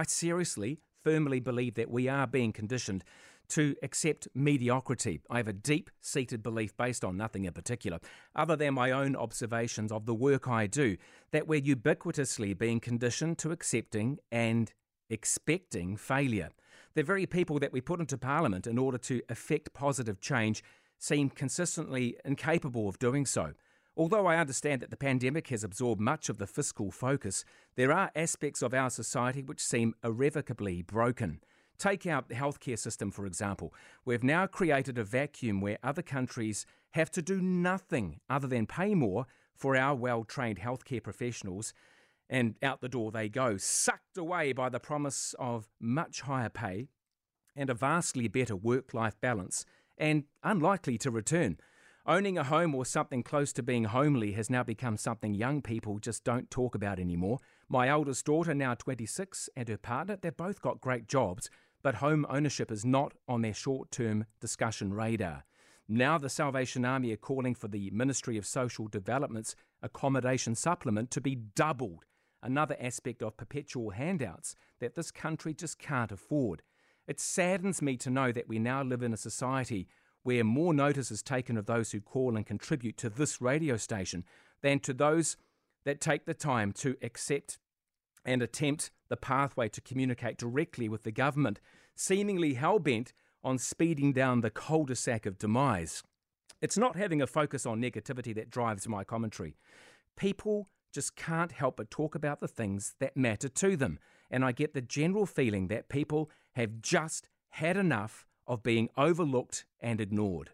I seriously, firmly believe that we are being conditioned to accept mediocrity. I have a deep seated belief based on nothing in particular, other than my own observations of the work I do, that we're ubiquitously being conditioned to accepting and expecting failure. The very people that we put into Parliament in order to effect positive change seem consistently incapable of doing so. Although I understand that the pandemic has absorbed much of the fiscal focus, there are aspects of our society which seem irrevocably broken. Take out the healthcare system, for example. We've now created a vacuum where other countries have to do nothing other than pay more for our well trained healthcare professionals and out the door they go, sucked away by the promise of much higher pay and a vastly better work life balance, and unlikely to return. Owning a home or something close to being homely has now become something young people just don't talk about anymore. My eldest daughter, now 26, and her partner, they've both got great jobs, but home ownership is not on their short term discussion radar. Now, the Salvation Army are calling for the Ministry of Social Development's accommodation supplement to be doubled another aspect of perpetual handouts that this country just can't afford. It saddens me to know that we now live in a society where more notice is taken of those who call and contribute to this radio station than to those that take the time to accept and attempt the pathway to communicate directly with the government, seemingly hell bent on speeding down the cul de sac of demise. It's not having a focus on negativity that drives my commentary. People just can't help but talk about the things that matter to them. And I get the general feeling that people have just had enough of being overlooked and ignored.